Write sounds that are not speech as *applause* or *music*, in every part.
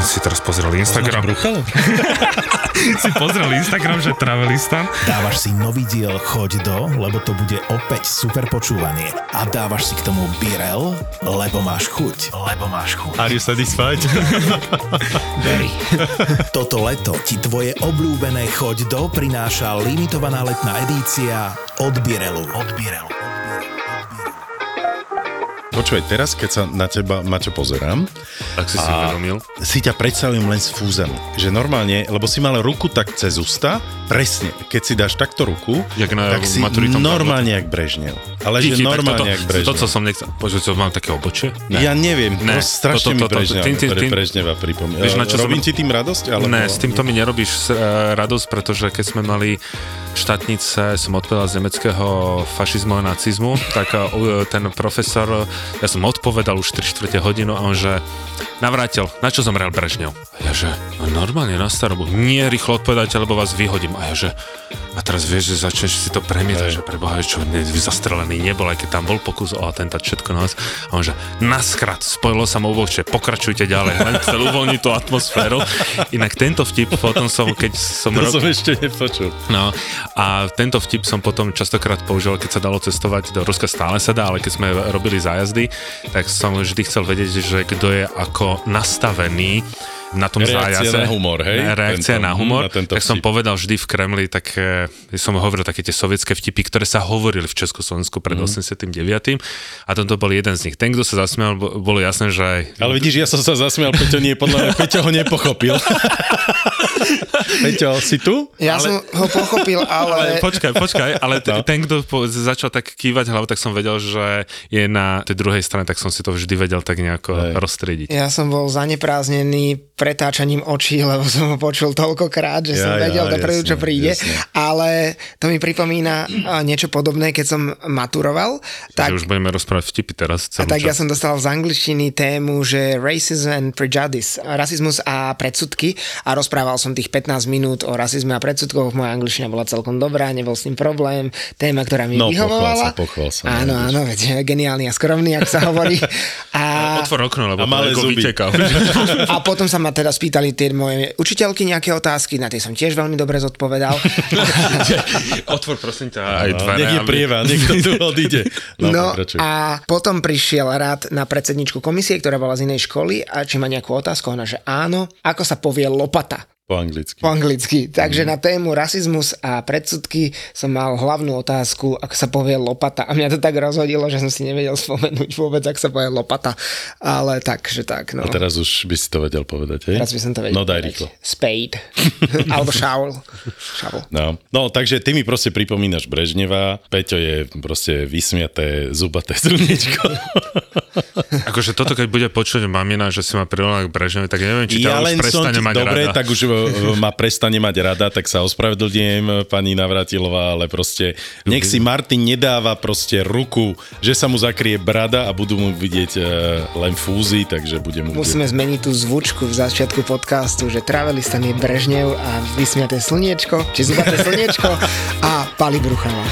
Si teraz pozrel Instagram. *laughs* Si pozrel Instagram, že Travelistan. Dávaš si nový diel Choď do, lebo to bude opäť super počúvanie. A dávaš si k tomu Birel, lebo máš chuť. Lebo máš chuť. Are you satisfied? *laughs* Very. Toto leto ti tvoje obľúbené Choď do prináša limitovaná letná edícia od Birelu. Od Birelu. Počúvaj, teraz keď sa na teba, Maťo, pozerám, tak si si uvedomil. si ťa predstavujem len s fúzami. Že normálne, lebo si mal ruku tak cez ústa, presne, keď si dáš takto ruku, Jak na tak si normálne jak Brežnev. Ale že Díky, tak normálne toto, jak Brežnev. To, co som nechcel, počuť, to mám také obočie? Ja neviem, Ne, ne, strašne toto- mi toto- Brežneva, tým- tým- tým- Brežneva pripomína. Čo som- Robím ti tým radosť? Alebo... Ne, s týmto mi nerobíš uh, radosť, pretože keď sme mali štátnice, som odpovedal z nemeckého fašizmu a nacizmu, tak uh, ten profesor, ja som odpovedal už 3 čtvrte hodinu a on že navrátil, na čo zomrel Brežňov? A ja že, no normálne na starobu. Nie, rýchlo odpovedajte, lebo vás vyhodím. A ja že, a teraz vieš, že začneš si to premietať, že preboha, čo ne, zastrelený nebol, aj keď tam bol pokus o atentát, všetko nás. A on že, naskrat, spojilo sa mu obočie, pokračujte ďalej, len chcel uvoľniť tú atmosféru. Inak tento vtip potom som, keď som To robil... som ešte nepočul. No a tento vtip som potom častokrát použil, keď sa dalo cestovať do Ruska, stále sa dá, ale keď sme robili zájazdy, tak som vždy chcel vedieť, že kto je ako nastavený na tom Reakcia zájazde. na humor, hej? Reakcia Tento- na humor. na tento tak som vtip. povedal vždy v Kremli, tak eh, som hovoril také tie sovietské vtipy, ktoré sa hovorili v Československu pred Mhm. 89. A toto bol jeden z nich. Ten, kto sa zasmial, bo- bolo jasné, že aj Ale vidíš, ja som sa zasmial, Peťo nie, podľa mňa Peťo ho nepochopil. *laughs* *laughs* Peťo, si tu? Ja ale... som ho pochopil, *laughs* Ale ale... počkaj, počkaj, ale t- No. ten, kto po- začal tak kývať hlavou, tak som vedel, že je na tej druhej strane, tak som si to vždy vedel tak nejako Hej. rozstriediť. Ja som bol zanepráznený pretáčaním očí, lebo som ho počul toľkokrát, že som Ja, ja, vedel dopredu, čo príde. jasne. Ale to mi pripomína niečo podobné, keď som maturoval. Tak, že už budeme rozprávať vtipy teraz a tak ja časť. som dostal z angličtiny tému, že racism and prejudice, rasizmus a predsudky a rozprával som tých 15 minút o rasizme a predsudkoch. Moja angličtina bola celkom dobrá, nebol s tým problém. Téma, ktorá mi No, vyhovovala. pochvál sa, pochvál sa, Áno, no, áno, veď geniálny a skromný, ak sa hovorí. *laughs* A, Otvor okno, lebo A malé zuby. *laughs* a potom sa ma teda spýtali tie moje učiteľky nejaké otázky, na tie som tiež veľmi dobre zodpovedal. *laughs* Otvor prosím ťa aj dvere. nech je prieva, niekto tu odíde. *laughs* No, No a potom prišiel rád na predsedničku komisie, ktorá bola z inej školy a či má nejakú otázku, ona že áno, ako sa povie lopata Po anglicky. po anglicky. Takže Mhm. na tému rasizmus a predsudky som mal hlavnú otázku, ako sa povie lopata. A mňa to tak rozhodilo, že som si nevedel spomenúť vôbec, ako sa povie lopata. Ale tak, že tak, no. A teraz už by si to vedel povedať, hej? Teraz by som to vedel. No daj povedať. rýchlo. Spade. *laughs* Alebo shovel. Shovel. No. no, takže ty mi proste pripomínaš Brežneva, Peťo je proste vysmiaté zubaté zrniečko. *laughs* *laughs* Akože toto, keď bude počuť mamina, že si ma prirovnal k Brežnevi, tak neviem, či ja už len prestane mať dobre, rada. tak už e, ma prestane mať rada, tak sa ospravedlňujem pani Navratilová, ale proste nech si Martin nedáva proste ruku, že sa mu zakrie brada a budú mu vidieť e, len fúzy, takže bude mu Musíme zmeniť tú zvučku v začiatku podcastu, že Travelistan je Brežnev a vysmiaté slniečko, či zubaté *laughs* slniečko a Pali Bruchava.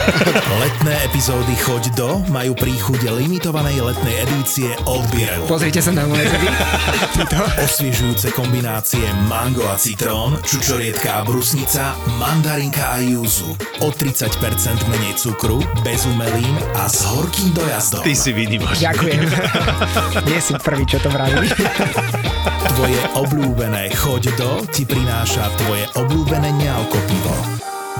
Letné epizódy Choď do majú príchuť limitovanej letnej edície od Birelu. Pozrite sa na moje zuby. *laughs* Osviežujúce kombinácie mango a citrón, čučorietka a brusnica, mandarinka a júzu. O 30% menej cukru, bez umelín a s horkým dojazdom. Ty si výnimočný. Ďakujem. *laughs* Nie si prvý, čo to vraví. *laughs* Tvoje obľúbené Choď do ti prináša tvoje obľúbené nealko pivo.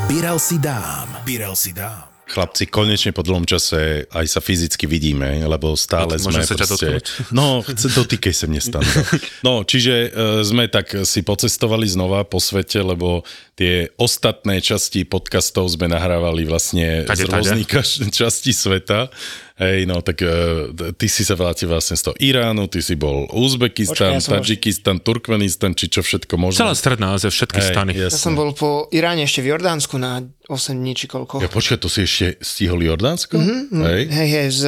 Birel si dám. Birel si dám. Chlapci, konečne po dlhom čase aj sa fyzicky vidíme, lebo stále sme Môžem sa proste... No, chce, dotýkej sa mne stando. *laughs* No, čiže e, sme tak si pocestovali znova po svete, lebo tie ostatné časti podcastov sme nahrávali vlastne Tade, z tade. rôznych kaš- častí sveta. Hej, no tak e, ty si sa vrátil vlastne z toho Iránu, ty si bol Uzbekistan, Počkaj, ja Tadžikistan, Turkmenistan, či čo všetko možno. Celá stredná Ázia, všetky Hej, stany. Ja jasné. som bol po Iráne ešte v Jordánsku na 8 dní či koľko. Ja počkaj, to si ešte stihol Jordánsko? Mm-hmm. Hej. Hej, hej, z,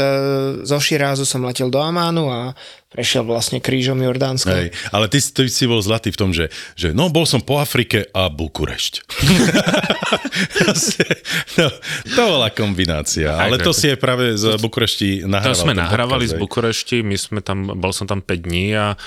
zo Širázu som letel do Amánu a prešiel vlastne krížom Jordánska. Hej, ale ty, ty si bol zlatý v tom, že, že no, bol som po Afrike a Bukurešť. *laughs* no, to bola kombinácia, ale to si je práve z Bukurešti nahrával. To sme nahrávali podcast, z. Bukurešti, my sme tam, bol som tam 5 dní a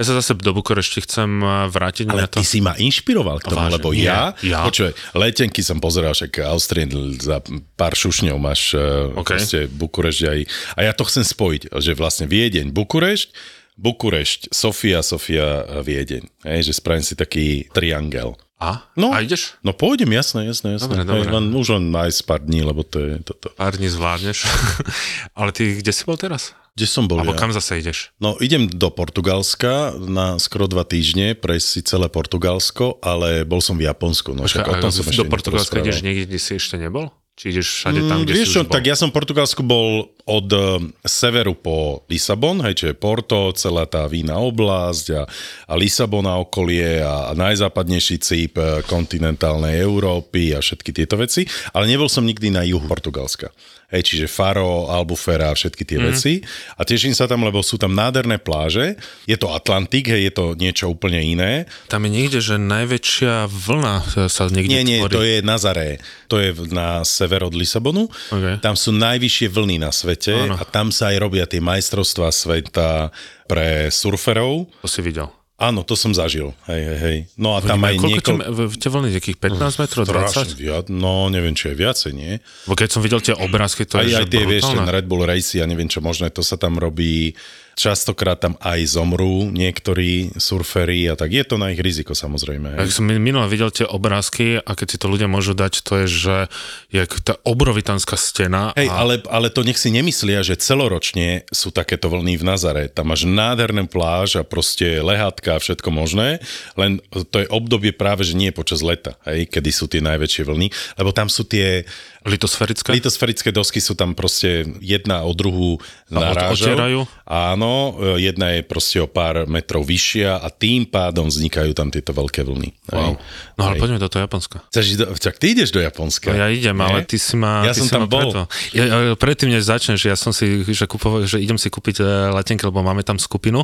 ja sa zase do Bukurešti chcem vrátiť Ale na to. ty si ma inšpiroval k tomu, Vážne? lebo Nie, ja, ja? počuj, letenky som pozeral, však Austrian za pár šušňov máš uh, OK. proste Bukurešť aj, a ja to chcem spojiť, že vlastne Viedeň, Bukurešť, Bukurešť, Sofia, Sofia, Viedeň. Hej, že spravím si taký triangel. A? No. A ideš? No pôjdem, jasné, jasné, jasné. Dobre, dobre. Hej, len, už len z pár dní, lebo to je toto. Pár dní zvládneš. *laughs* Ale ty kde si bol teraz? Kde som bol Alebo ja? kam zase ideš? No idem do Portugalska na skoro dva týždne, prejsť si celé Portugalsko, ale bol som v Japonsku. No, však o tom som do Portugalska ideš niekde, kde si ešte nebol? Či ideš všade tam, Mm, kde vieš si čo, bol? tak ja som v Portugalsku bol od eh, severu po Lisabon, hej, je Porto, celá tá vína oblasť a, a Lisabon a okolie a, a najzápadnejší cíp eh, kontinentálnej Európy a všetky tieto veci, ale nebol som nikdy na juhu Portugalska. Hej, čiže Faro, Albufera a všetky tie mm. veci. A teším sa tam, lebo sú tam nádherné pláže. Je to Atlantik, hej, je to niečo úplne iné. Tam je niekde, že najväčšia vlna sa niekde Nie, nie, tvorí. to je Nazaré. To je na sever od Lisabonu. Ok. Tam sú najvyššie vlny na svete Áno. a tam sa aj robia tie majstrovstvá sveta pre surferov. To si videl. Áno, to som zažil. Hej, hej, hej. No a tam aj Koľko niekoľko... tie, v- tie vlny, takých 15 metrov, Strašne 20? viac, no neviem, či je viacej, nie? Bo keď som videl tie obrázky, to aj, je aj tie, vieš, ten brutálne. Red Bull Race, ja neviem čo možné, to sa tam robí, častokrát tam aj zomrú niektorí surferi a tak je to na ich riziko samozrejme. Hej. som minule videl tie obrázky a keď si to ľudia môžu dať, to je, že jak tá obrovitánska stena. Hej, a ale, ale to nech si nemyslia, že celoročne sú takéto vlny v Nazare. Tam máš nádherný pláž a proste lehátka a všetko možné, len to je obdobie práve, že nie počas leta, hej, kedy sú tie najväčšie vlny, lebo tam sú tie litosferické? litosferické dosky sú tam proste jedna o druhú narážajú. Áno, e, jedna je proste o pár metrov vyššia a tým pádom vznikajú tam tieto veľké vlny. Wow. No ale Hej. poďme do toho Japonska. Chceš do, čak ty ideš do Japonska. No ja idem, Nie? ale ty si ma... Ja ty som tam bol. Preto. Ja, ja, predtým, než začneš, ja som si, že, kupoval, že idem si kúpiť e, letenky, lebo máme tam skupinu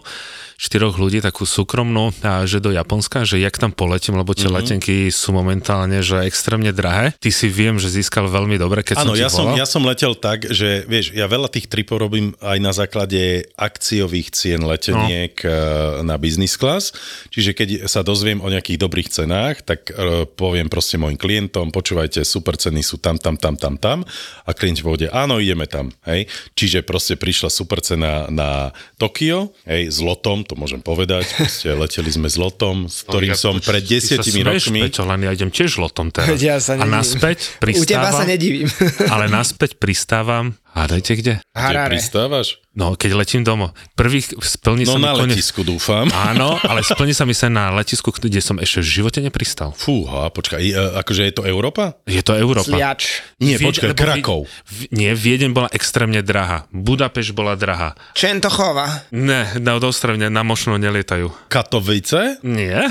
štyroch ľudí, takú súkromnú, a že do Japonska, že jak tam poletím, lebo tie mm-hmm. letenky sú momentálne, že extrémne drahé. Ty si viem, že získal veľmi dobre, keď Áno, som ti ja som, volal. ja som letel tak, že vieš, ja veľa tých tripov robím aj na základe akciových cien leteniek no. na business class, čiže keď sa dozviem o nejakých dobrých cenách, tak uh, poviem proste mojim klientom, počúvajte, super ceny sú tam, tam, tam, tam, tam a klient povede, áno, ideme tam, hej. Čiže proste prišla super cena na Tokio, hej, s lotom, to môžem povedať, proste *laughs* leteli sme s lotom, s ktorým Ja- som pred ty sa desiatimi rokmi... Peťo, len ja idem tiež lotom teraz. Ja sa a naspäť U teba sa pristávam, nedivím. *laughs* ale naspäť pristávam, hádajte kde? Kde Harare. pristávaš? No, keď letím domov. Prvý splní No sa mi na konec- letisku, dúfam. *laughs* Áno, ale *laughs* splní sa mi sen na letisku, kde som ešte v živote nepristal. Fúha, počkaj, e, akože je to Európa? Je to Európa. Sliač. Nie, Vied- počkaj, Krakov. V- nie, Viedeň bola extrémne drahá. Budapešť bola drahá. Čentochova. Ne, na ostrovne na Mošno nelietajú. Katovice? Nie?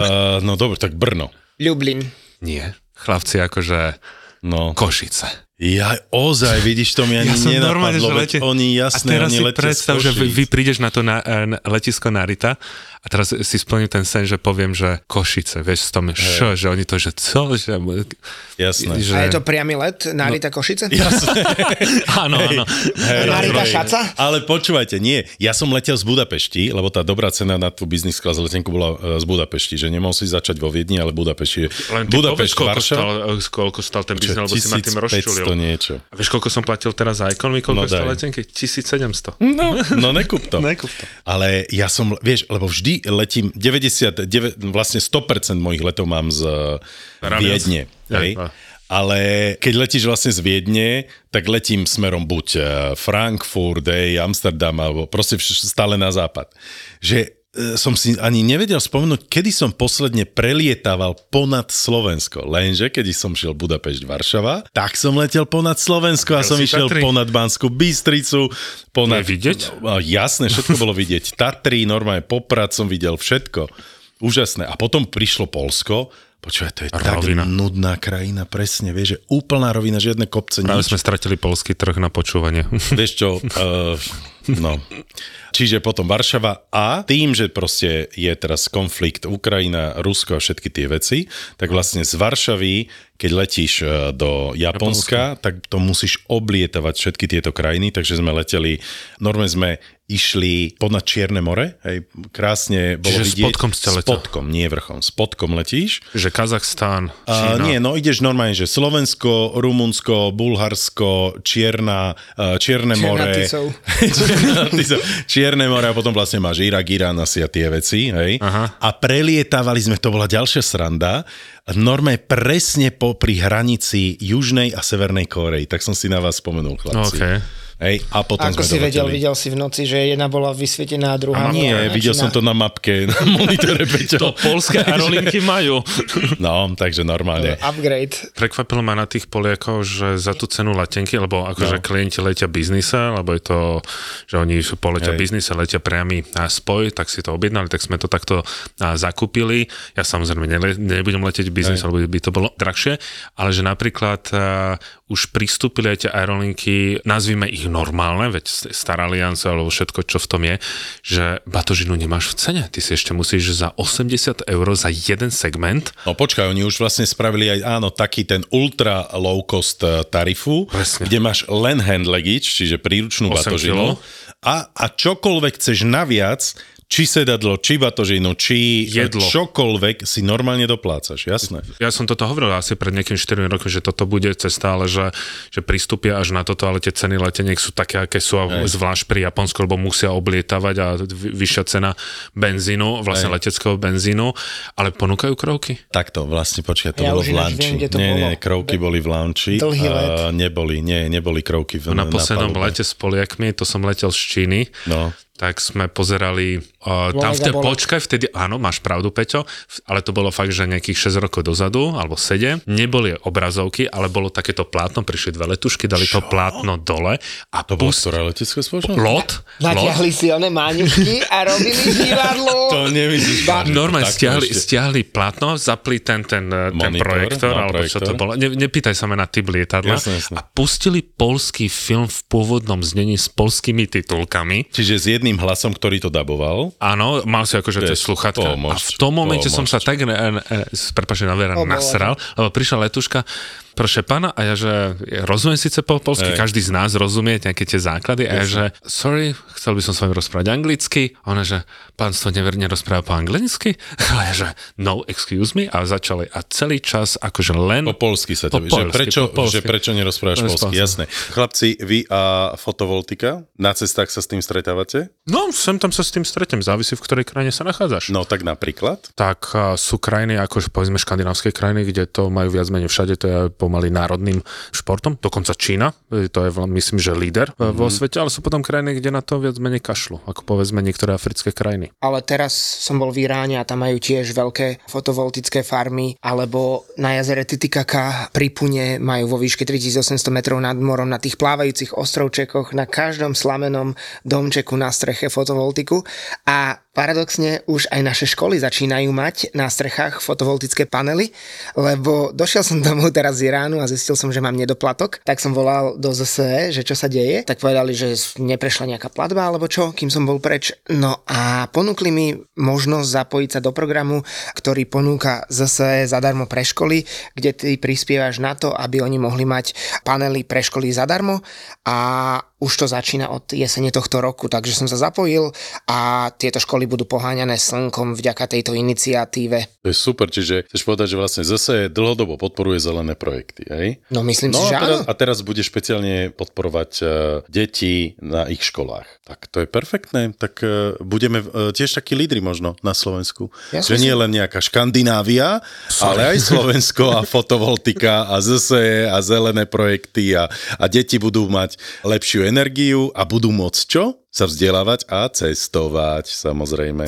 Uh, no dobre, tak Brno. Lublin. nie. Chlapci, akože No. Košice. Ja ozaj, vidíš, to mi ani nenapadlo, veď oni jasné, a teraz oni si predstav, že vy, vy prídeš na to na, na letisko Narita a teraz si splním ten sen, že poviem, že Košice, vieš, s tom š, že oni to, že co, že... Jasné. že A je to priamy let Narita Košice? Jasné. *laughs* áno, áno. Narita. Šaca? Ale počúvajte, nie, ja som letel z Budapešti, lebo tá dobrá cena na tú business class letenku bola e, z Budapešti, že nemohol si začať vo Viedni, ale Budapešti. Len ty Budapešť, koľko Varšava. stal, eh, koľko stal ten biznes, lebo si ma tým 1500 rozčulil. niečo. A vieš, koľko som platil teraz za economy, koľko No no, stal letenky? 1700. No, no nekúp to. *laughs* Nekúp to. Ale ja som, vieš, lebo vždy letím 99, vlastne 100% mojich letov mám z Ramiac. Viedne. Hej? Ale keď letíš vlastne z Viedne, tak letím smerom buď eh, Frankfurt, hej, Amsterdam, alebo proste stále na západ. Že som si ani nevedel spomenúť, kedy som posledne prelietával ponad Slovensko. Lenže, keď som šiel Budapešť, Varšava, tak som letel ponad Slovensko a Videl som išiel Tatry? ponad Banskú Bystricu, ponad... Je vidieť? No, jasné, všetko bolo vidieť. Tatry, normálne Poprad som videl, všetko. Úžasné. A potom prišlo Polsko. Počúvaj, to je Rovina. tak nudná krajina, presne, vieš, že úplná rovina, žiadne kopce, Práve nič. sme stratili polský trh na počúvanie. *laughs* Vieš čo, uh, no. Čiže potom Varšava a tým, že proste je teraz konflikt Ukrajina, Rusko a všetky tie veci, tak vlastne z Varšavy, keď letíš eh, do Japonska, tak to musíš oblietavať všetky tieto krajiny, takže sme leteli, normálne sme išli ponad Čierne more, hej, krásne bolo Čiže vidieť. spodkom ste letel. Spodkom, nie vrchom, spodkom letíš. že Kazachstán, A, Čína. nie, no ideš normálne, že Slovensko, Rumunsko, Bulharsko, Čierna, Čierne more. *laughs* Čierne more a potom vlastne máš Irak, Irán asi a tie veci, hej. Aha. A prelietávali sme, to bola ďalšia sranda, norme presne po pri hranici Južnej a Severnej Kórei. Tak som si na vás spomenul, chlapci. OK. Hej, a potom Ako sme si vedel, videl si v noci, že jedna bola vysvietená a druhá Nie, bola videl som to na mapke, na *laughs* monitore, Peťo. To polské *laughs* aerolinky majú. No, takže normálne. Upgrade. Prekvapilo ma na tých Poliakov, že za tú cenu letenky, lebo akože no. klienti letia biznise, lebo je to, že oni poletia Hej. biznise, letia priamy a spoj, tak si to objednali, tak sme to takto a, zakúpili. Ja samozrejme ne, nebudem letieť biznis, lebo by to bolo drahšie, ale že napríklad a, už pristúpili aj tie aerolinky, nazvime ich normálne, veď Star Alliance alebo všetko, čo v tom je, že batožinu nemáš v cene. Ty si ešte musíš za 80 eur za jeden segment No počkaj, oni už vlastne spravili aj, áno, taký ten ultra low cost eh, tarifu, Presne. kde máš len hand luggage, čiže príručnú 8 batožinu. kilo. A, a čokoľvek chceš naviac, či sedadlo, či batožinu, či Jedlo. čokoľvek si normálne doplácaš, jasné. Ja som toto hovoril asi pred nejakými 4 rokmi, že toto bude cesta, ale že, že pristúpia až na toto, ale tie ceny leteniek sú také, aké sú, a zvlášť pri Japonsku, lebo musia oblietavať a vy- vyššia cena benzínu, vlastne Hej. leteckého benzínu, ale ponúkajú krovky. Takto vlastne, počkaj, to Ja bolo v lanči. viem, nie, bolo. nie, krovky boli v lanči. Dlhý let. A neboli, nie, neboli krovky v, Na poslednom palube. lete s Poliakmi, to som letel z Číny, No. Tak sme pozerali, uh, tam v tej, počkaj, vtedy, áno, máš pravdu, Peťo, ale to bolo fakt, že nejakých 6 rokov dozadu, alebo 7, neboli obrazovky, ale bolo takéto plátno, prišli dve letušky, dali to plátno dole a To bolo pust- ktorá letecká spoločnosť? Lot, lot, Natiahli si one máňušky a robili divadlo. *laughs* To nemyslíš. Ba- Normálne stiahli, stiahli plátno, zapli ten, ten, ten Monitor, projektor, alebo čo to bolo. Ne, nepýtaj sa ma na typ lietadla. Jasné, jasné. A pustili polský film v pôvodnom znení s polskými titulkami. Čiže s jedným hlasom, ktorý to daboval. Áno, mal si akože tie sluchatka. A pomôcť, v tom momente som pomôcť. sa tak, ne, ne, prepáčte, nasral, lebo prišla letuška, proše pána, a ja, že ja rozumiem síce po polsky, Hej. každý z nás rozumie nejaké tie základy, a ja, že sorry, chcel by som s vami rozprávať anglicky, a ona, že pánstvo neverne rozpráva po anglicky, *laughs* a ja, že no, excuse me, a začali, a celý čas akože len... Po polsky sa Po tebe, že prečo, po poľsky. že prečo nerozprávaš To polsky, jasné. Chlapci, vy a fotovoltika, na cestách sa s tým stretávate? No, sem tam sa s tým stretnem, závisí v ktorej krajine sa nachádzaš. No tak napríklad. tak sú krajiny, ako povedzme škandinávské krajiny, kde to majú viac menej všade, to je pomaly národným športom, dokonca Čína, e, to je myslím, že líder mm-hmm. vo svete, ale sú potom krajiny, kde na to viac menej kašlu, ako povedzme niektoré africké krajiny. Ale teraz som bol v Iráne a tam majú tiež veľké fotovoltické farmy, alebo na jazere Titicaca pri Pune majú vo výške 3800 metrov nad morom na tých plávajúcich ostrovčekoch na každom slamenom domčeku na streche fotovoltiku a paradoxne už aj naše školy začínajú mať na strechách fotovoltické panely, lebo došiel som domov teraz z Iránu a zistil som, že mám nedoplatok, tak som volal do ZSE, že čo sa deje, tak povedali, že neprešla nejaká platba alebo čo, kým som bol preč. No a ponúkli mi možnosť zapojiť sa do programu, ktorý ponúka ZSE zadarmo pre školy, kde ty prispievaš na to, aby oni mohli mať panely pre školy zadarmo. A už to začína od jesene tohto roku, takže som sa zapojil a tieto školy budú poháňané slnkom vďaka tejto iniciatíve. To je super, čiže chceš povedať, že vlastne zase dlhodobo podporuje zelené projekty, hej? No myslím No si, že a teraz, áno. a teraz bude špeciálne podporovať uh, deti na ich školách. Tak to je perfektné, tak uh, budeme uh, tiež takí lídri možno na Slovensku. Ja že si nie len nejaká Škandinávia, ale aj Slovensko a fotovoltika a zase a zelené projekty a, a deti budú mať lepšiu energiu a budú môcť čo? Sa vzdelávať a cestovať, samozrejme.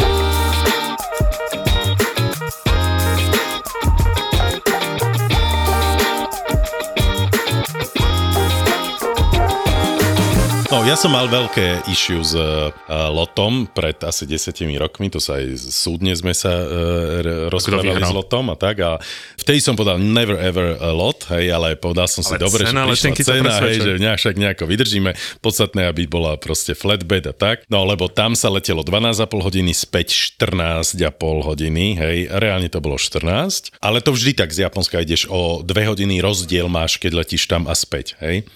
No, ja som mal veľké issue s uh, lotom pred asi desiatimi rokmi, to sa aj súdne sme sa uh, rozprávali s lotom a tak a vtedy som povedal never ever a lot, hej, ale povedal som si, Ale dobre, cena že prišla cena, hej, že nejak, však nejako vydržíme, podstatné, aby bola proste flatbed a tak, no lebo tam sa letelo 12,5 hodiny, späť 14,5 hodiny, hej, reálne to bolo 14, ale to vždy tak z Japonska ideš o 2 hodiny rozdiel máš, keď letíš tam a späť, hej.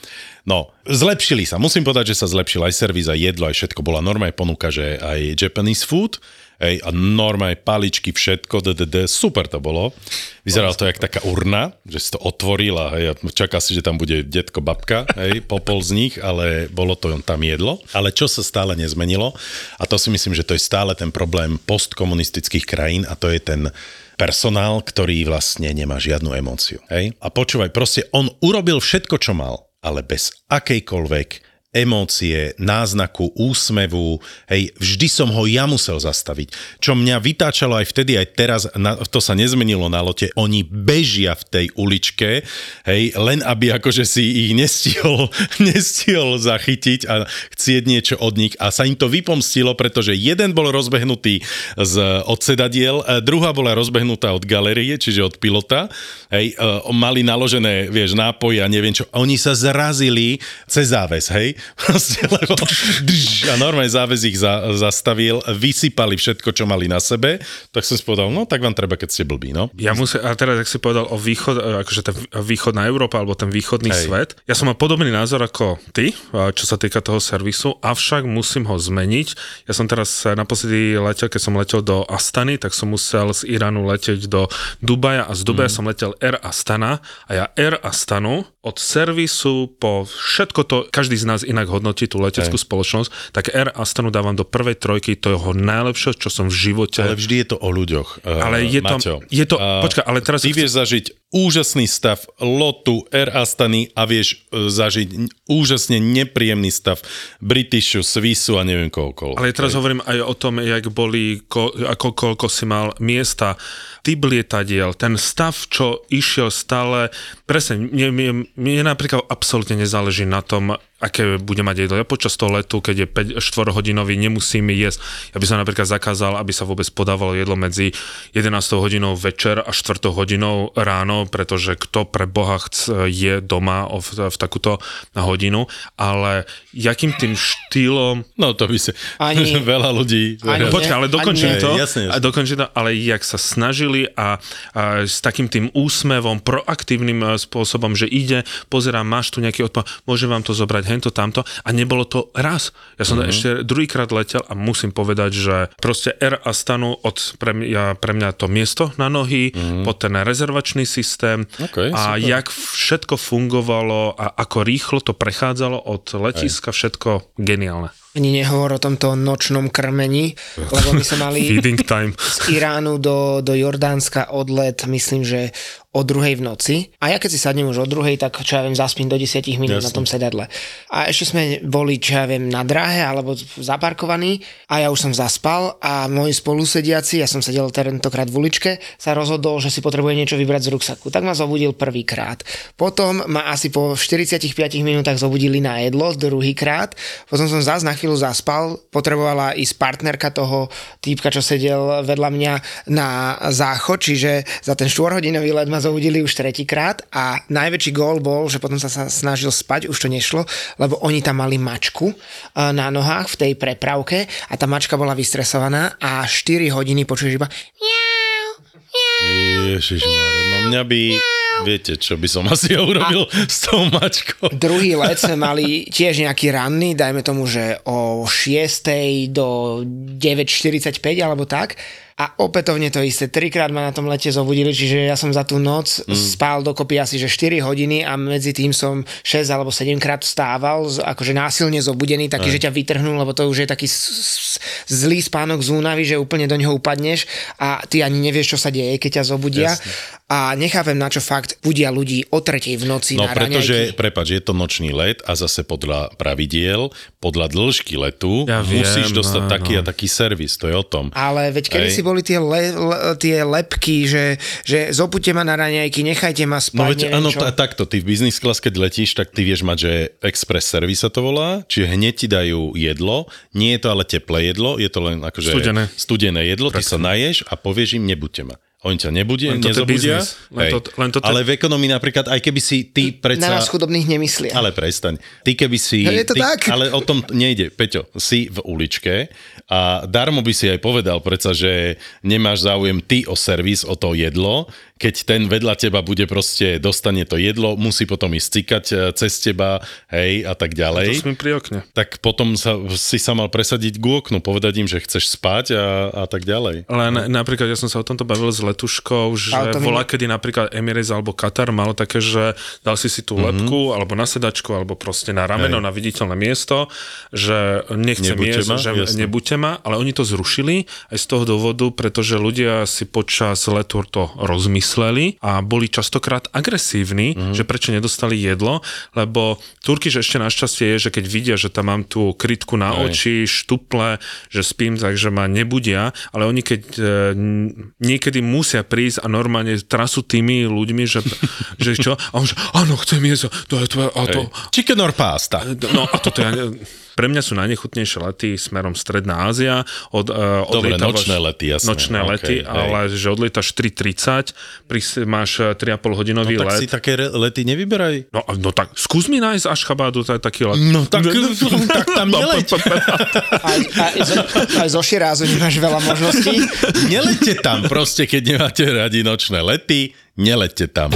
No, zlepšili sa. Musím povedať, že sa zlepšil aj servis, aj jedlo, aj všetko. Bola normálne ponuka, že aj Japanese food, Hej, a normálne paličky, všetko, ddd, super to bolo. Vyzeralo to jak taká urna, že si to otvorila, hej, a čaká si, že tam bude detko, babka, hej, popol z nich, ale bolo to tam jedlo. Ale čo sa stále nezmenilo, a to si myslím, že to je stále ten problém postkomunistických krajín, a to je ten personál, ktorý vlastne nemá žiadnu emóciu. Hej? A počúvaj, proste on urobil všetko, čo mal, ale bez akejkoľvek emócie, náznaku, úsmevu, hej, vždy som ho ja musel zastaviť. Čo mňa vytáčalo aj vtedy, aj teraz, na, to sa nezmenilo na lote, oni bežia v tej uličke, hej, len aby akože si ich nestihol, *laughs* nestihol zachytiť a chcieť niečo od nich. A sa im to vypomstilo, pretože jeden bol rozbehnutý z, od sedadiel, a druhá bola rozbehnutá od galerie, čiže od pilota, hej, e, mali naložené, vieš, nápoje a neviem čo, oni sa zrazili cez záves, hej, proste, lebo drž, a normálne záväz ich za, zastavil, vysypali všetko, čo mali na sebe, tak som si povedal, no tak vám treba, keď ste blbí, no. Ja musím, a teraz, ak si povedal o východ, akože tá východná Európa, alebo ten východný Hej. Svet, ja som mal podobný názor ako ty, čo sa týka toho servisu, avšak musím ho zmeniť. Ja som teraz naposledy letel, keď som letel do Astany, tak som musel z Iránu letieť do Dubaja a z Dubaja mm. som letel Air Astana a ja Air Astanu od servisu po všetko to, každý z nás inak hodnotí tú leteckú Hej. spoločnosť, tak Air Astanu dávam do prvej trojky toho najlepšieho, čo som v živote Ale vždy je to o ľuďoch. Uh, Ale je to- Maťo. je to- A počkaj, ale teraz Ty chcem- vieš zažiť úžasný stav lotu Air Astany a vieš e, zažiť úžasne nepríjemný stav Britishu, Swissu a neviem koľko. Ale teraz hovorím aj o tom, jak boli, ko, ako koľko si mal miesta, typ lietadiel, ten stav, čo išiel stále, presne, mne, mne, mne napríklad absolútne nezáleží na tom, aké bude mať jedlo. Ja počas toho letu, keď je 5 4 hodinový, nemusím jesť. Ja by som napríklad zakázal, aby sa vôbec podávalo jedlo medzi 11 hodinou večer a 4 hodinou ráno, pretože kto pre Boha chce, je doma v, v takúto hodinu, ale jakým tým štýlom No to by si... Ani- *laughs* veľa ľudí... ani- No, počkaj, ale dokončím to. jasne, jasne. Dokončím to, ale jak sa snažili a, a s takým tým úsmevom, proaktívnym spôsobom, že ide, pozerám, máš tu nejaký odpor, môžem vám to zobrať, hento, tamto. A nebolo to raz. Ja som mm-hmm. ešte druhýkrát letel a musím povedať, že proste Air Astanu od pre mňa, pre mňa to miesto na nohy, mm-hmm. po ten rezervačný systém OK, a super. jak všetko fungovalo a ako rýchlo to prechádzalo od letiska, všetko geniálne. Ani nehovor o tomto nočnom krmení, lebo my sme mali *laughs* time. z Iránu do, do Jordánska odlet, myslím, že o druhej v noci. A ja keď si sadnem už o druhej, tak čo ja viem, zaspím do 10 minút Jasne. na tom sedadle. A ešte sme boli, čo ja viem, na dráhe alebo zaparkovaní a ja už som zaspal a môj spolusediaci, ja som sedel tentokrát v uličke, sa rozhodol, že si potrebuje niečo vybrať z ruksaku. Tak ma zobudil prvýkrát. Potom ma asi po 45 minútach zobudili na jedlo druhýkrát. Potom som zás na chvíľu zaspal, potrebovala ísť partnerka toho týpka, čo sedel vedľa mňa na záchod, čiže za ten 4-hodinový let ma zobudili už tretíkrát a najväčší gól bol, že potom sa, sa snažil spať, už to nešlo, lebo oni tam mali mačku eh, na nohách v tej prepravke a tá mačka bola vystresovaná a 4 hodiny počuješ iba Ježiš, no mňa by... Viete, čo by som asi *laughs* urobil s tou mačkou? Druhý let sme *laughs* mali tiež nejaký ranný, dajme tomu, že o 6. do 9.45 alebo tak. A opätovne to isté, trikrát ma na tom lete zobudili, čiže ja som za tú noc mm. spál dokopy asi že 4 hodiny a medzi tým som 6 alebo 7 krát vstával, z- akože násilne zobudený, taký, že ťa vytrhnú, lebo to už je taký zlý spánok z únavy, že úplne do neho upadneš a ty ani nevieš, čo sa deje, keď ťa zobudia. Jasne. A nechápem, na čo fakt budia ľudí o tretej v noci No na pretože, raňajky. prepač, je to nočný let a zase podľa pravidiel, podľa dĺžky letu Ja viem, musíš dostať áno. taký a taký servis, to je o tom. Ale veď kedy si boli tie, le, le, tie lepky, že, že zopute ma na raňajky, nechajte ma spať, No veď áno, ta, takto, ty v business class, keď letíš, tak ty vieš mať, že express service sa to volá, čiže hneď ti dajú jedlo, nie je to ale teplé jedlo, je to len akože Studené. studené jedlo, ty sa naješ a povieš im, nebuďte ma. Oni ťa nebudia, Len nezobudia. Len to- len toto- Ale v ekonomii napríklad, aj keby si ty Na predsa... nás chudobných nemyslia. Ale prestaň. Ty keby si... No je to ty, tak. Ale o tom nejde. Peťo, si v uličke a darmo by si aj povedal predsa, že nemáš záujem ty o servis, o to jedlo, keď ten vedľa teba bude proste, dostane to jedlo, musí potom ísť cikať e, cez teba, hej, a tak To ďalej. sme pri okne. Tak potom sa, si sa mal presadiť k oknu, povedať im, že chceš spať a, a tak ďalej. Len napríklad ja som sa o tomto bavil s letuškou, že Ale to mi- volá, kedy napríklad Emirates alebo Katar malo také, že dal si si tú Mhm. lepku alebo na sedačku alebo proste na rameno, na viditeľné miesto, že nechcem Nebuďte jesť, ma, že jasne. nebuďte ma, ale oni to zrušili aj z toho dôvodu, pretože ľudia si počas letu to rozmysleli a boli častokrát agresívni, Mhm. že prečo nedostali jedlo, lebo Turky, že ešte našťastie je, že keď vidia, že tam mám tú krytku na Hej. oči, štuple, že spím, takže ma nebudia, ale oni keď e, niekedy musia prísť a normálne trasú tými ľuďmi, že, *laughs* že čo, a on že, áno, chcem jesť, to je tvoje, a to, Hej. Chicken or pasta. No a toto ja, pre mňa sú najnechutnejšie lety smerom Stredná Ázia. Od, uh, Dobre, nočné lety, jasné. Nočné Okej, lety, hej. ale že odlietaš 4.30, prís, máš eh, 3,5 hodinový No tak let. si také re- lety nevyberaj. No, no tak, skús mi nájsť až chabádu, to je taký let. No tak, *laughs* tak tam neleď. Aj, aj, zo, aj zo Širázu nemáš veľa možností. Nelete tam proste, keď nemáte radi nočné lety, nelete tam.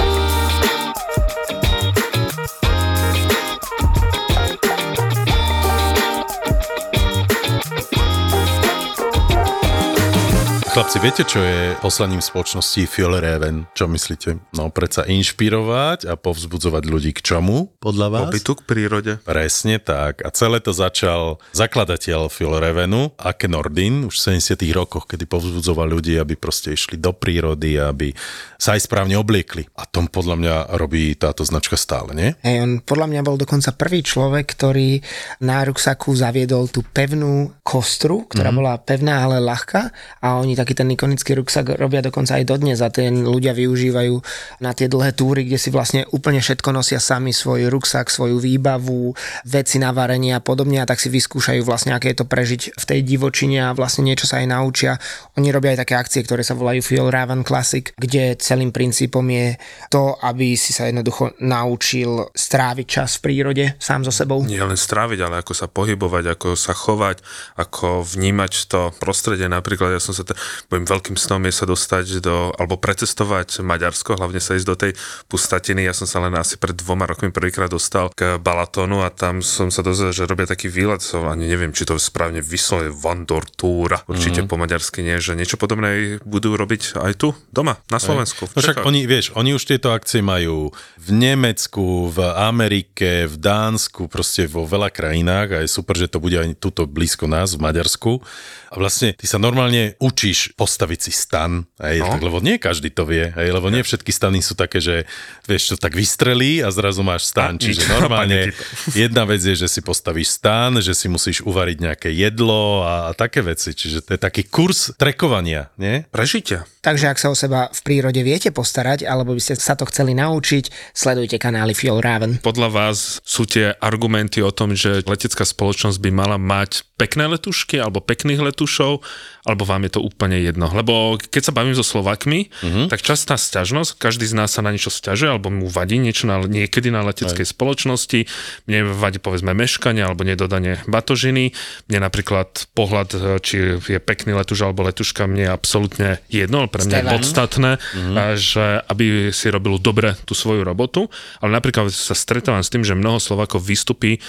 Chlapci, viete, čo je poslaním spoločnosti Fjolreven? Čo myslíte? No, predsa inšpirovať a povzbudzovať ľudí k čomu, podľa vás? Pobytu k prírode. Presne tak. A celé to začal zakladateľ Phil Revenu, Ake Nordin, už v 70 rokoch, kedy povzbudzoval ľudí, aby proste išli do prírody, aby sa aj správne obliekli. A tom podľa mňa robí táto značka stále, nie? Hej, on podľa mňa bol dokonca prvý človek, ktorý na ruksaku zaviedol tú pevnú kostru, ktorá mm-hmm. bola pevná, ale ľahká a oni taký ten ikonický ruksak robia dokonca aj dodnes a ten ľudia využívajú na tie dlhé túry, kde si vlastne úplne všetko nosia sami, svoj ruksak, svoju výbavu, veci na varenie a podobne a tak si vyskúšajú vlastne, aké je to prežiť v tej divočine a vlastne niečo sa aj naučia. Oni robia aj také akcie, ktoré sa volajú Fuel Raven Classic, kde celým princípom je to, aby si sa jednoducho naučil stráviť čas v prírode sám so sebou. Nie len stráviť, ale ako sa pohybovať, ako sa chovať, ako vnímať to prostredie. Napríklad ja som sa, t- môjim veľkým snom je sa dostať do, alebo precestovať Maďarsko, hlavne sa ísť do tej pustatiny. Ja som sa len asi pred dvoma rokmi prvýkrát dostal k Balatónu a tam som sa dozvedel, že robia taký výlet, som ani neviem, či to správne vyslovene Vandor Túra. Určite mm-hmm. po maďarsky nie, že niečo podobné budú robiť aj tu, doma, na Slovensku. No však oni, vieš, oni už tieto akcie majú v Nemecku, v Amerike, v Dánsku, proste vo veľa krajinách a je super, že to bude aj tuto blízko nás, v Maďarsku. A vlastne ty sa normálne učíš postaviť si stan, hej, No. tak, lebo nie každý to vie, hej, lebo nie všetky stany sú také, že vieš, čo tak vystrelí a zrazu máš stan. A Čiže nič, *laughs* normálne to. *laughs* jedna vec je, že si postavíš stan, že si musíš uvariť nejaké jedlo a, a také veci. Čiže to je taký kurz trekovania, nie? Prežitia. Takže ak sa o seba v prírode viete postarať, alebo by ste sa to chceli naučiť, sledujte kanály Fuel Raven. Podľa vás sú tie argumenty o tom, že letecká spoločnosť by mala mať pekné letušky alebo pekných letušov, alebo vám je to úplne jedno? Lebo keď sa bavím so Slovakmi, uh-huh. tak častá sťažnosť, každý z nás sa na niečo sťažuje, alebo mu vadí niečo na, niekedy na leteckej Aj. spoločnosti, mne vadí povedzme meškanie alebo nedodanie batožiny, mne napríklad pohľad, e, či je pekný letuš alebo letuška, mne je absolútne jedno, ale pre mňa je podstatné, uh-huh. že aby si robil dobre tú svoju robotu, ale napríklad sa stretávam s tým, že mnoho Slovakov vystupí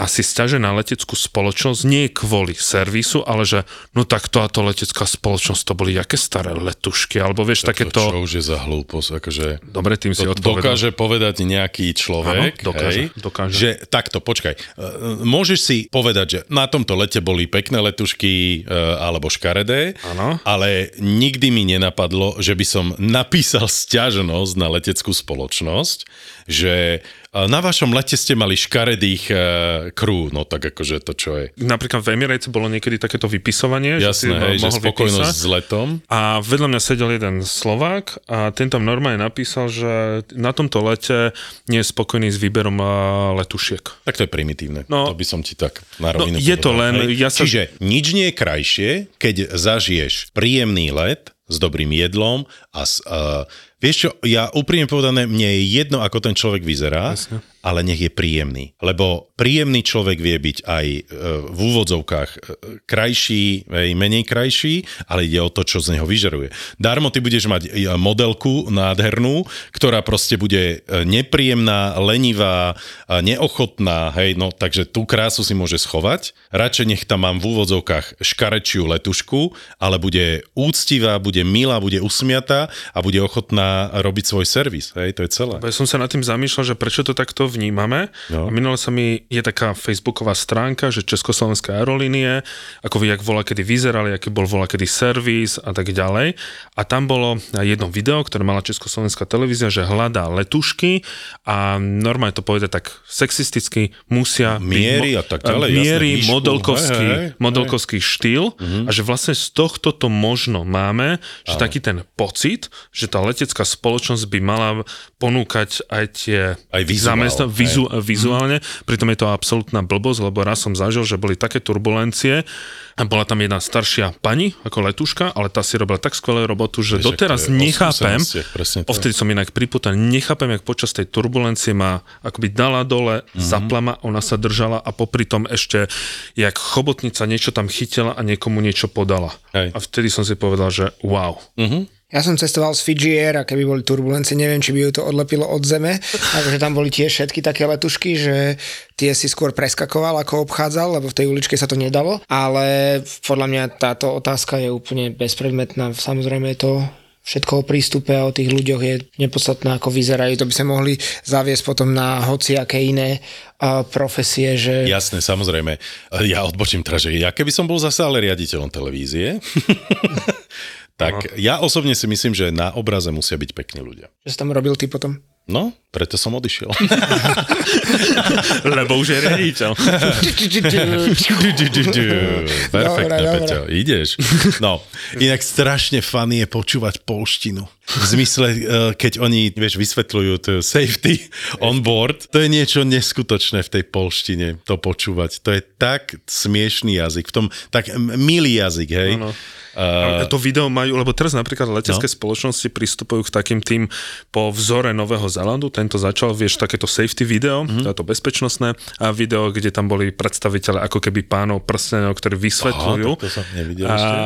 asi stiaže na leteckú spoločnosť nie kvôli servisu, ale že no tak to a to letecká spoločnosť, to boli aké staré letušky, alebo vieš, To, takéto... čo už je za hlúposť, akože... Dobre, tým si To odpovedal. dokáže povedať nejaký človek, Áno, dokáže, hej, dokáže. že takto, počkaj, e, môžeš si povedať, že na tomto lete boli pekné letušky e, alebo škaredé, Áno. ale nikdy mi nenapadlo, že by som napísal stiažnosť na leteckú spoločnosť, že na vašom lete ste mali škaredých e, crew, no tak akože to čo je. Napríklad v Emirates bolo niekedy takéto vypisovanie, že si Jasné, hej, že mohol spokojnosť vypísať. s letom. A vedľa mňa sedel jeden Slovák a ten tam normálne napísal, že na tomto lete nie je spokojný s výberom a, letušiek. Tak to je primitívne. No. to by som ti tak na rovinu No, je to len- hej. ja sa- Čiže nič nie je krajšie, keď zažiješ príjemný let s dobrým jedlom a s, uh, vieš čo, ja úprimne povedané, mne je jedno, ako ten človek vyzerá, Jasne. Ale nech je príjemný. Lebo príjemný človek vie byť aj uh, v úvodzovkách uh, krajší, aj menej krajší, ale ide o to, čo z neho vyžaruje. Darmo ty budeš mať uh, modelku nádhernú, ktorá proste bude nepríjemná, lenivá, neochotná, hej, no takže tú krásu si môže schovať. Radšej nech tam mám v úvodzovkách škarečiu letušku, ale bude úctivá, bude milá, bude usmiatá a bude ochotná robiť svoj servis. Hej, to je celé. Ja som sa nad tým zamýšľal, že prečo to takto vnímame. No. No. A minule sa mi, je taká facebooková stránka, že Československé aerolínie, ako jak volá, kedy vyzerali, aký bol volá, kedy servis a tak ďalej. A tam bolo jedno video, ktoré mala Československá televízia, že hľadá letušky a normálne to povedať tak sexisticky musia Miery byť, a tak ďalej, jasné, Miery, výšku, modelkovský, hej, hej, hej. modelkovský štýl a že vlastne z tohto to možno máme, že taký ten pocit, že tá letecká spoločnosť by mala ponúkať aj tie Aj vizuál, hej. vizu, vizuálne, pritom je to absolútna blbosť, lebo raz som zažil, že boli také turbulencie a bola tam jedna staršia pani ako letuška, ale tá si robila tak skvelú robotu, že Vieš, doteraz nechápem, ovtedy som inak priputaný, nechápem, jak počas tej turbulencie ma akoby dala dole, mm-hmm. zaplama, ona sa držala a popri tom ešte, jak chobotnica niečo tam chytila a niekomu niečo podala. Hej. A vtedy som si povedal, že wow. Ja som cestoval z Air a keby boli turbulencie, neviem, či by ju to odlepilo od zeme. Takže *laughs* tam boli tiež všetky také letušky, že tie si skôr preskakoval, ako obchádzal, lebo v tej uličke sa to nedalo. Ale podľa mňa táto otázka je úplne bezpredmetná. Samozrejme je to všetko o prístupe a o tých ľuďoch je nepodstatné, ako vyzerajú. To by sa mohli zaviesť potom na hociaké iné uh, profesie, že... Jasné, samozrejme. Ja odbočím teraz, že ja keby som bol zase ale riaditeľom televízie, *laughs* tak ja osobne si myslím, že na obraze musia byť pekní ľudia. Že si tam robil ty potom? No, preto som odišiel. *laughs* Lebo už je riaditeľ. *laughs* Perfektne, Peťo, ideš. No, inak strašne funny je počúvať polštinu. V zmysle, eh, keď oni, vieš, vysvetľujú to safety on board, to je niečo neskutočné v tej polštine, to počúvať. To je tak smiešný jazyk, v tom tak milý jazyk, hej. Áno. Uh, to video majú, lebo teraz napríklad letecké no. spoločnosti pristupujú k takým tým po vzore Nového Zelandu. Tento začal, vieš, takéto safety video, Mhm. mm-hmm. táto bezpečnostné a video, kde tam boli predstaviteľe ako keby pánov prstenov, ktorí vysvetľujú. Aha, to som nevidel a ešte.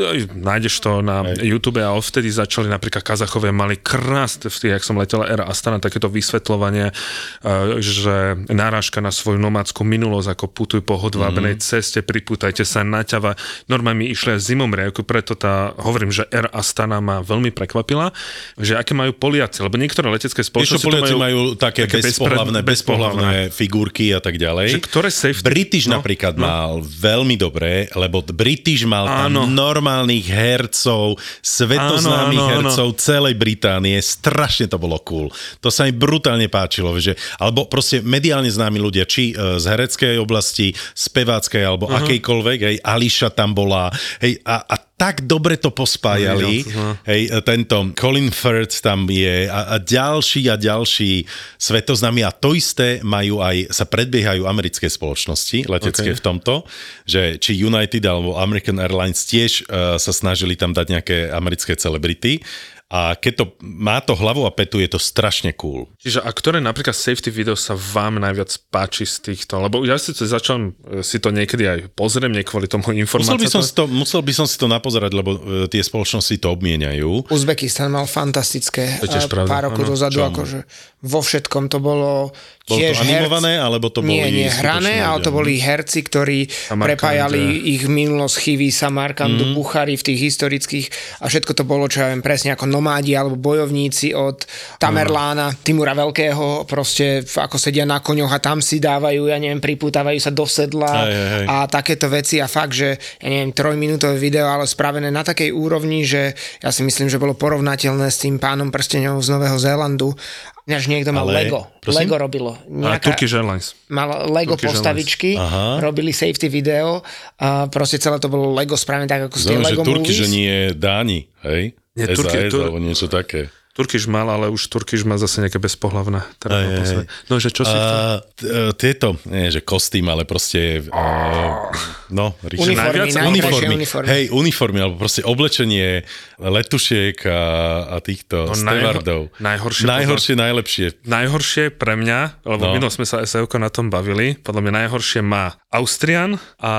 aj, nájdeš to na Hej. YouTube a odvtedy začali napríklad Kazachové mali krásne, v tých, jak som letela Era Astana, takéto vysvetľovanie, eh, že náražka na svoju nomádskú minulosť, ako putuj po hodvábenej mm-hmm. ceste, pripútajte sa na ťava. Normálne mi išli aj zimom riavku, preto tá, hovorím, že Air Astana ma veľmi prekvapila, že aké majú Poliaci, lebo niektoré letecké spoločnosti Poliaci majú, majú také, také bezpohlavné, bezpohlavné figurky a tak ďalej. Že ktoré safety- British no, napríklad no. mal veľmi dobré, lebo British mal tam Áno. normálnych hercov, svetoznámych Áno, áno, áno. hercov celej Británie. Strašne to bolo cool. To sa mi brutálne páčilo. Že, alebo proste mediálne známi ľudia, či e, z hereckej oblasti, speváckej alebo uh-huh. akejkoľvek. Hej, Ališa tam bola. Hej, a, a tak dobre to pospájali. No, Hej, tento Colin Firth tam je a, a ďalší a ďalší svetoznámi a to isté majú aj, sa predbiehajú americké spoločnosti letecké Okay. v tomto, že či United alebo American Airlines tiež uh, sa snažili tam dať nejaké americké celebrity a keď to má to hlavu a petu, je to strašne cool. Čiže a ktoré napríklad safety video sa vám najviac páči z týchto? Lebo ja si to začal e, si to niekedy aj pozriem, nie kvôli tomu Musel informácia. by, som si to, musel by som si to napozerať, lebo uh, tie spoločnosti to obmieniajú. Uzbekistan mal fantastické To tiež pravda, pár rokov dozadu, akože vo všetkom to bolo Bolo Tiež to animované, alebo to boli Nie, nie, hrané, ale to boli herci, ktorí Samarkand, prepájali že- ich minulosť chyvy Samarkandu, mm. Buchary v tých historických a všetko to bolo, čo ja viem, presne ako nomádi alebo bojovníci od Tamerlána, Timura Veľkého, proste ako sedia na koňoch a tam si dávajú, ja neviem, pripútavajú sa do sedla Hej, hej, hej. a takéto veci a fakt, že ja neviem, trojminútové video, ale spravené na takej úrovni, že ja si myslím, že bolo porovnateľné s tým pánom prstenov z Nového Zélandu. Ináč niekto mal Ale- Lego. prosím? Lego robilo. A Turkish Airlines. mal Lego Turkish postavičky, Aha. robili safety video a proste celé to bolo Lego spravené tak, ako tie Znamená, že Lego Turky, že nie Dáni, hej? Nie, SAS Turky- Tur- alebo niečo také. Turkish mal, ale už Turkish má zase nejaké bezpohlavné. Teda Aj, aj. No, že čo si chcel? A t- e, tieto, nie že kostým, ale proste, uh, no, Richard. Uniformy, najviac uniformy, uniformy. hej, uniformy, alebo proste oblečenie letušiek a, a týchto No, stevardov. najho- najhoršie Najhoršie, najlepšie. Najhoršie pre mňa, lebo No. minul sme sa SEOko na tom bavili, podľa mňa najhoršie má Austrian a,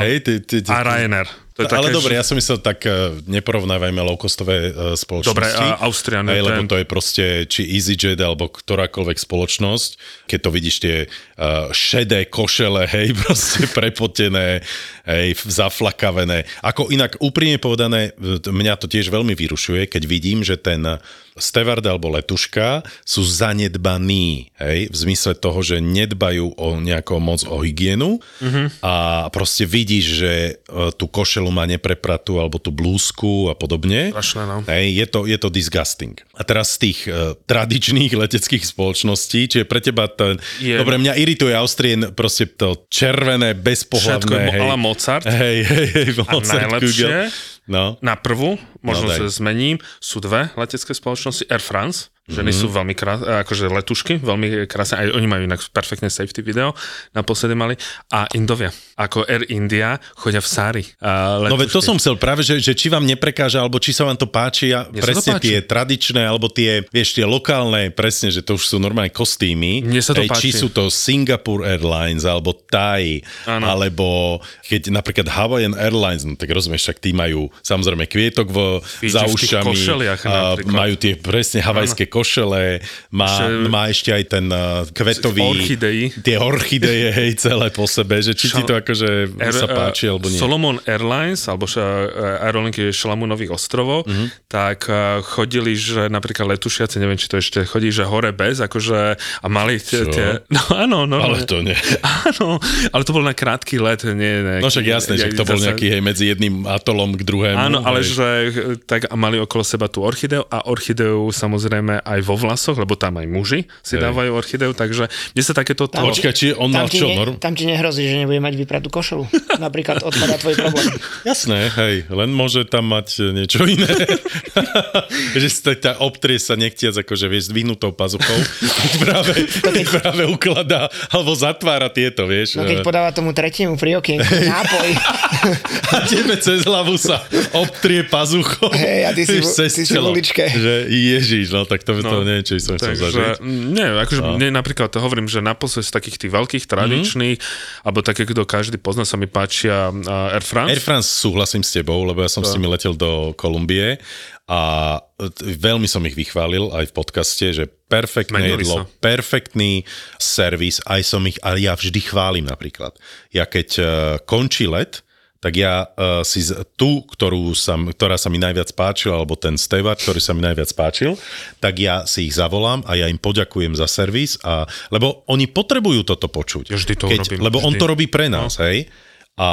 Hej, ty, ty, ty, a Ryanair. To je ale také, dobre, že- ja som myslel tak, e, neporovnávajme low-costové e, spoločnosti. Dobre, a Austrian je Hej, lebo ten- to je proste či EasyJet alebo ktorákoľvek spoločnosť. Keď to vidíš tie uh, šedé košele, *laughs* hej, proste prepotené, hej, zaflakavené. Ako inak úprimne povedané, mňa to tiež veľmi vyrušuje, keď vidím, že ten stevard alebo letuška sú zanedbaní, hej, v zmysle toho, že nedbajú o nejakou moc o hygienu Mhm. a proste vidíš, že e, tú košelu má neprepratú alebo tú blúzku a podobne. Strašné, no. Hej, je to, je to disgusting. A teraz z tých uh, tradičných leteckých spoločností, čiže pre teba ten... Je- Dobre, mňa irituje Austrien proste to červené, bezpohlavné. Všetko hej. a Mozart. Hej, hej, hej, Mozart najlepšie? Kugel. No. Na prvú, možno No, sa zmením, sú dve letecké spoločnosti, Air France, ženy Mhm. sú veľmi krásne, akože letušky, veľmi krásne, aj oni majú inak perfektné safety video, naposledy mali, a Indovia, ako Air India, chodia v sári. No veď to som chcel práve, že, že či vám neprekáža, alebo či sa vám to páči, a Mne presne páči. tie tradičné, alebo tie, vieš, tie lokálne, presne, že to už sú normálne kostýmy. Mne sa to Či páči. sú to Singapore Airlines, alebo Thai, Áno. alebo keď napríklad Hawaiian Airlines, no tak rozumieš, však tí majú samozrejme kvietok vo, Fidži za v ušami, a majú tie presne havajské košele, má, Že- má ešte aj ten uh, kvetový... Orchidei. Tie orchideje, *laughs* hej, celé po sebe, že či ti to akože Air- sa páči, alebo nie. Solomon Airlines, alebo ša- aerolinky Šalamúnových ostrovov, Mhm. mm-hmm. tak eh, chodili, že napríklad letušiaci, neviem, či to ešte chodí, že hore bez, akože a mali tie, tie no áno, no. Ale to nie. *laughs* Áno, ale to bol na krátky let, nie nejaký, No však jasné, že to bol nejaký hej, medzi jedným atolom k druhému. Áno, ale hej. že eh, tak a mali okolo seba tú orchideu a orchideu samozrejme aj vo vlasoch, lebo tam aj muži si Hej. dávajú orchideu, takže mne sa takéto to... Počkaj, či on tam, mal ti čo? ne, tam ti nehrozí, že nebude mať vypratú košelu. *laughs* Napríklad odpadá tvoj problém. Jasné, hej, len môže tam mať e, niečo iné. *laughs* že sa ťa obtrie sa nechtiac, akože vieš, zdvihnutou pazuchou, keď *laughs* práve, keď práve ukladá, alebo zatvára tieto, vieš. No keď e, podáva tomu tretiemu pri okienku nápoj, a tebe cez hlavu sa obtrie pazuchou. Hej, a ty si vieš, ty si v uličke. Že ježiš, no tak to, to No, neviem, čo by som chcel zažiť. Nie, akože no. mne napríklad to hovorím, že naposled z takých tých veľkých tradičných, mm-hmm. alebo také, kto každý pozná, sa mi páčia Air France. Air France súhlasím s tebou, lebo ja som s nimi letel do Kolumbie a veľmi som ich vychválil aj v podcaste, že perfektné Menili jedlo, sa. perfektný servis, aj som ich, ale ja vždy chválim napríklad. Ja keď uh, končí let, tak ja uh, si z, tú, ktorú sa, ktorá sa mi najviac páčila, alebo ten steward, ktorý sa mi najviac páčil, tak ja si ich zavolám a ja im poďakujem za servis, a, lebo oni potrebujú toto počuť. Vždy to keď, urobím, Lebo on vždy. to robí pre nás, no. hej? A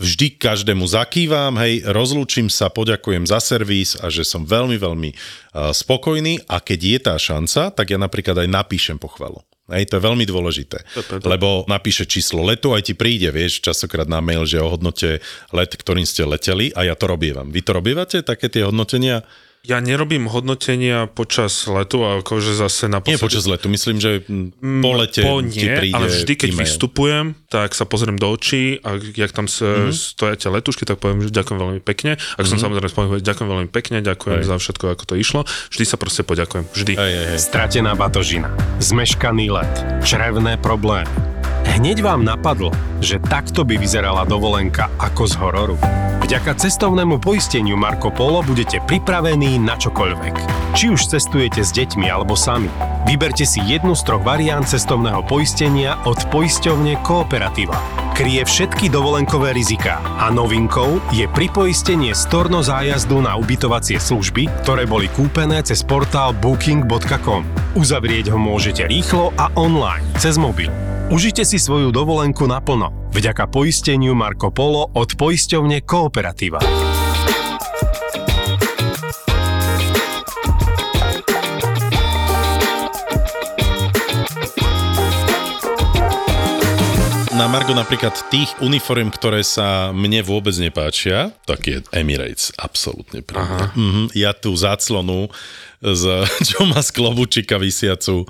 vždy každému zakývam, hej, rozlúčim sa, poďakujem za servis a že som veľmi, veľmi uh, spokojný a keď je tá šanca, tak ja napríklad aj napíšem pochvalu. Hej, to je veľmi dôležité, lebo napíše číslo letu, aj ti príde, vieš, častokrát na mail, že ohodnote let, ktorým ste leteli a ja to robievam. Vy to robievate, také tie hodnotenia? Ja nerobím hodnotenia počas letu, a akože zase na Nie počas letu, myslím, že mm, po lete po ti nie, príde ale vždy, keď e-mail. vystupujem, tak sa pozriem do očí a jak tam sa Mhm. mm-hmm. stoja tie letušky, tak poviem, že ďakujem veľmi pekne. Ak mm-hmm. som samozrejme spomenul, ďakujem veľmi pekne, ďakujem Hej. za všetko, ako to išlo. Vždy sa proste poďakujem. Vždy. Hej, hej, hej. Stratená batožina, zmeškaný let, črevné problémy. Hneď vám napadlo, že takto by vyzerala dovolenka ako z hororu. Vďaka cestovnému poisteniu Marco Polo budete pripravení na čokoľvek. Či už cestujete s deťmi alebo sami. Vyberte si jednu z troch variant cestovného poistenia od poisťovne Kooperativa. Kryje všetky dovolenkové riziká a novinkou je pripoistenie storno zájazdu na ubytovacie služby, ktoré boli kúpené cez portál booking.com. Uzavrieť ho môžete rýchlo a online, cez mobil. Užite si svoju dovolenku naplno. Vďaka poisteniu Marco Polo od poisťovne Kooperativa. Na Margo napríklad tých uniform, ktoré sa mne vôbec nepáčia, tak je Emirates, absolútne pravda. Mhm, ja tú záclonu, z, *laughs* čo má z klobučika vysiacu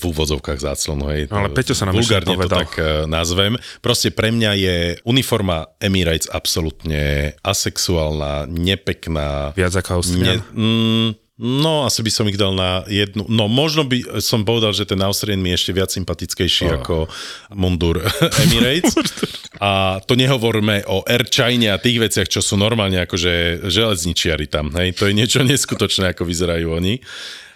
v úvozovkách záclonu, hej. Ale Peťo sa nám Vulgárne to tak eh, nazvem. Proste pre mňa je uniforma Emirates absolútne asexuálna, nepekná. Viac ako Austrian. mm, no, asi by som ich dal na jednu. No, možno by som povedal, že ten Austrian mi je ešte viac sympatickejší Oh. ako mundur *laughs* Emirates. a to nehovorme o Airchine a tých veciach, čo sú normálne akože železničiari tam. Hej? To je niečo *laughs* neskutočné, ako vyzerajú oni.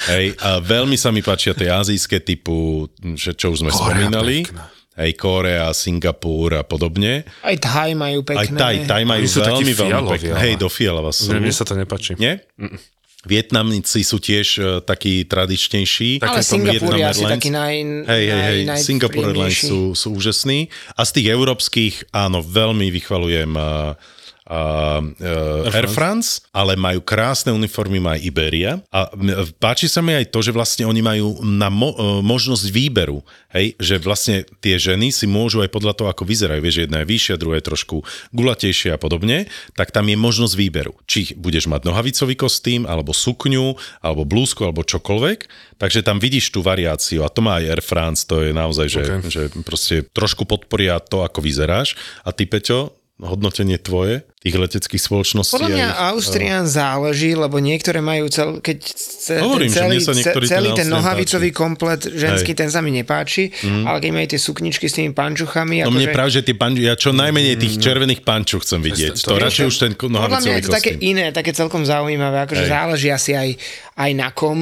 Hej? A veľmi sa mi páčia tie azijské typu, že čo už sme Kórea spomínali. pekná. Hej, Korea, Singapur a podobne. Aj Thai majú Aj pekné. Thai, Thai majú veľmi, veľmi pekné. Hej, do fialova sú. Mne, mne sa to nepáči. Nie? Vietnamníci sú tiež uh, takí tradičnejší. Ale Singapur je asi taký naj, Hej, hej, hej, naj, Singapore Airlines sú, sú úžasní. A z tých európskych, áno, veľmi vychvalujem uh, uh, Air France, ale majú krásne uniformy, má Iberia. A páči sa mi aj to, že vlastne oni majú na mo- uh, možnosť výberu. Hej, že vlastne tie ženy si môžu aj podľa toho, ako vyzerajú, vieš, jedna je vyššia, druhá je trošku gulatejšia a podobne, tak tam je možnosť výberu. Či budeš mať nohavicový kostým, alebo sukňu, alebo blúzku, alebo čokoľvek. Takže tam vidíš tú variáciu a to má aj Air France, to je naozaj, že, Ok. okay. že proste trošku podporia to, ako vyzeráš. A ty, Peťo, hodnotenie tvoje, tých leteckých spoločností? Podľa mňa ich- Austrian záleží, lebo niektoré majú cel, keď ce, Hovorím, že celý, mne sa niektorý ce- celý ten nohavicový komplet ženský, Hej. ten sa mi nepáči, ale keď majú tie sukničky s tými pančuchami, No mne akože- práve, že tie panču, ja čo najmenej tých červených pančuch chcem vidieť. to- To, radšej už ten ko- Podľa mňa nohavicový je to také iné, také celkom zaujímavé, akože Hej. záleží asi aj, aj na kom,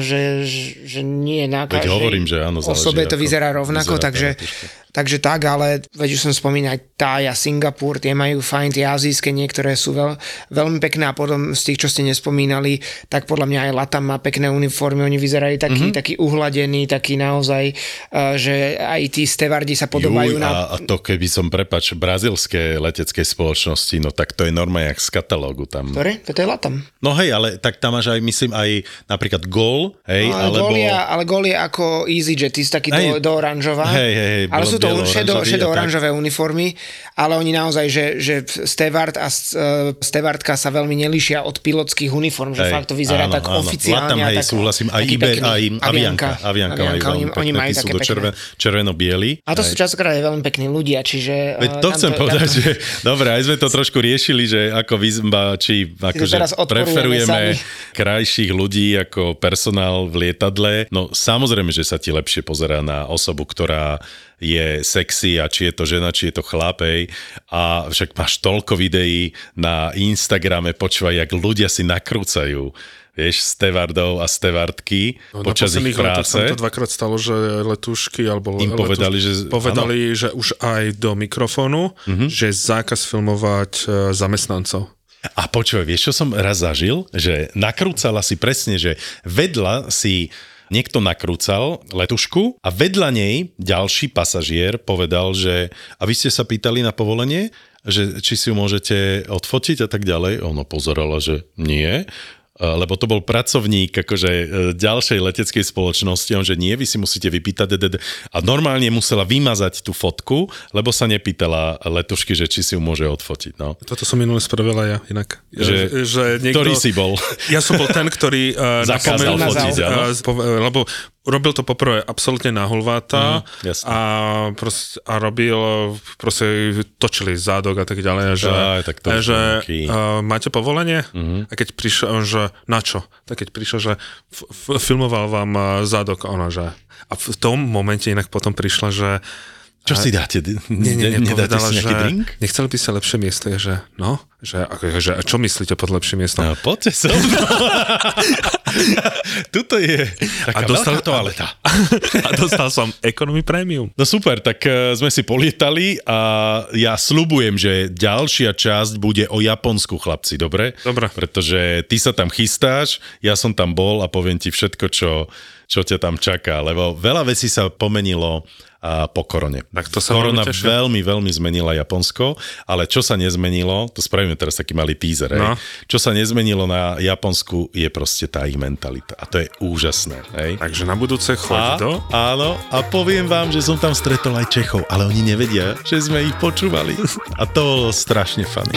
že, že, že nie na každej hovorím, že áno, záleží, osobe to vyzerá rovnako, vyzerá takže. Takže tak, ale veď už som spomínal Thai a Singapur, tie majú fajn, tie azijské niektoré sú veľ, veľmi pekné a potom z tých, čo ste nespomínali, tak podľa mňa aj Latam má pekné uniformy, oni vyzerajú Mhm. mm-hmm. takí uhladení, takí naozaj, uh, že aj tí stevardi sa podobajú Juj, na... a, to keby som, prepač, brazilské letecké spoločnosti, no tak to je norma jak z katalógu tam. Ktoré? Toto je Latam. No hej, ale tak tam máš aj, myslím, aj napríklad Gol, hej, No, ale, alebo... je, ale gól je ako EasyJet, ty taký do, Hej. do oranžová. Hej, hej, hej, ale sú to bielo, šedo, tak. oranžové uniformy, ale oni naozaj, že, že stevard a uh, stevardka sa veľmi nelíšia od pilotských uniform, že Hej, fakt to vyzerá áno, tak áno. oficiálne. Latam, hej, tak, súhlasím, aj pekný. aj Avianka. Avianka majú oni, oni majú také pekné. červen, červeno-bieli. A to Hej. sú častokrát aj veľmi pekní ľudia, čiže... Veď eh, to chcem povedať, *laughs* že dobre, aj sme to trošku riešili, že ako vyzba, či akože preferujeme sami. krajších ľudí ako personál v lietadle. No samozrejme, že sa ti lepšie pozerá na osobu, ktorá je sexy a či je to žena, či je to chlapej a však máš toľko videí na Instagrame, počúvaj, jak ľudia si nakrúcajú vieš, stevardov a stevardky No, počas na ich práce. sa mi to dvakrát stalo, že letušky alebo Im povedali, že- povedali, že už aj do mikrofónu, Mhm. že je zákaz filmovať e, zamestnancov. A počúvaj, vieš, čo som raz zažil? Že nakrúcala si presne, že vedľa si niekto nakrúcal letušku a vedľa nej ďalší pasažier povedal, že a vy ste sa pýtali na povolenie, že či si ju môžete odfotiť a tak ďalej. Ono pozerala, že nie lebo to bol pracovník akože e, ďalšej leteckej spoločnosti, on, že nie, vy si musíte vypýtať DDD. a normálne musela vymazať tú fotku, lebo sa nepýtala letušky, že či si ju môže odfotiť. No. Toto som minule spravila ja inak. Že- že niekto, Ktorý si bol? Ja som bol ten, ktorý uh, *laughs* Zakázal napomenul, fotiť, uh, lebo robil to poprvé absolútne nahulváta Mm, jasne. a, proste, a robil, proste točili zádok a tak ďalej. Že, Aj, tak to že nejaký- uh, máte povolenie? Mhm. A keď prišiel, že na čo? Tak keď prišiel, že f- f- filmoval vám uh, zádok, ono, že a v tom momente inak potom prišla, že Čo si dáte? Nie, nie, nie, Nedáte povedala, si nejaký že drink? nechceli by sa lepšie miesto, že no, že, že a čo myslíte pod lepším miestom? No, poďte so mnou. *laughs* Tuto je taká A dostal- veľká toaleta. *laughs* A dostal som Economy Premium. No super, tak uh, sme si polietali a ja slubujem, že ďalšia časť bude o Japonsku, chlapci, dobre? Dobre. Pretože ty sa tam chystáš, ja som tam bol a poviem ti všetko, čo, čo ťa tam čaká, lebo veľa vecí sa pomenilo a po korone. Tak to sa Korona veľmi veľmi, veľmi zmenila Japonsko, ale čo sa nezmenilo, to spravíme teraz taký malý teaser, No. hej? čo sa nezmenilo na Japonsku je proste tá ich mentalita a to je úžasné. Hej? Takže na budúce choď A, do... áno, a poviem vám, že som tam stretol aj Čechov, ale oni nevedia, že sme ich počúvali. A to bolo strašne funny.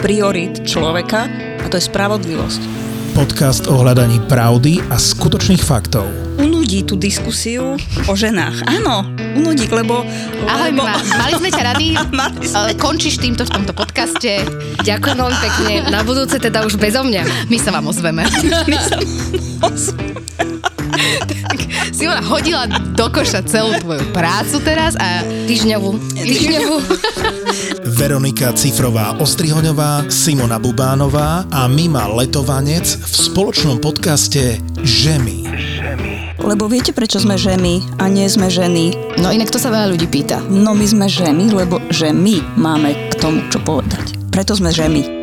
priorit človeka a to je spravodlivosť. Podcast o hľadaní pravdy a skutočných faktov. Unudí tú diskusiu o ženách. Áno, unudí, lebo... Ahoj, lebo... Mima, mali sme ťa rady. *laughs* Sme. Končíš týmto v tomto podcaste. Ďakujem veľmi pekne. Na budúce teda už bezo mňa. My sa vám ozveme. *laughs* My sa Simona hodila do koša celú tvoju prácu teraz a týždňovú. Týždňovú. *laughs* Veronika Cifrová Ostrihoňová, Simona Bubánová a Mima Letovanec v spoločnom podcaste Žemy. Lebo viete, prečo sme ženy a nie sme ženy? No inak to sa veľa ľudí pýta. No my sme ženy, lebo že my máme k tomu čo povedať. Preto sme ženy.